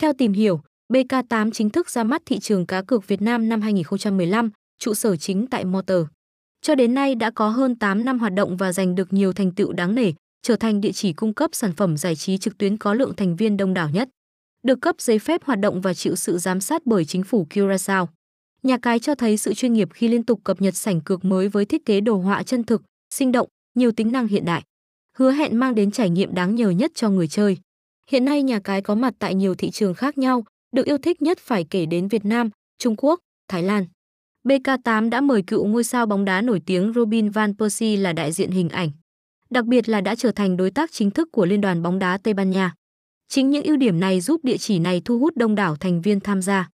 Theo tìm hiểu, BK8 chính thức ra mắt thị trường cá cược Việt Nam năm 2015, trụ sở chính tại Motor. Cho đến nay đã có hơn 8 năm hoạt động và giành được nhiều thành tựu đáng nể, trở thành địa chỉ cung cấp sản phẩm giải trí trực tuyến có lượng thành viên đông đảo nhất. Được cấp giấy phép hoạt động và chịu sự giám sát bởi chính phủ Curaçao. Nhà cái cho thấy sự chuyên nghiệp khi liên tục cập nhật sảnh cược mới với thiết kế đồ họa chân thực, sinh động, nhiều tính năng hiện đại. Hứa hẹn mang đến trải nghiệm đáng nhớ nhất cho người chơi. Hiện nay nhà cái có mặt tại nhiều thị trường khác nhau, được yêu thích nhất phải kể đến Việt Nam, Trung Quốc, Thái Lan. BK8 đã mời cựu ngôi sao bóng đá nổi tiếng Robin van Persie là đại diện hình ảnh. Đặc biệt là đã trở thành đối tác chính thức của Liên đoàn bóng đá Tây Ban Nha. Chính những ưu điểm này giúp địa chỉ này thu hút đông đảo thành viên tham gia.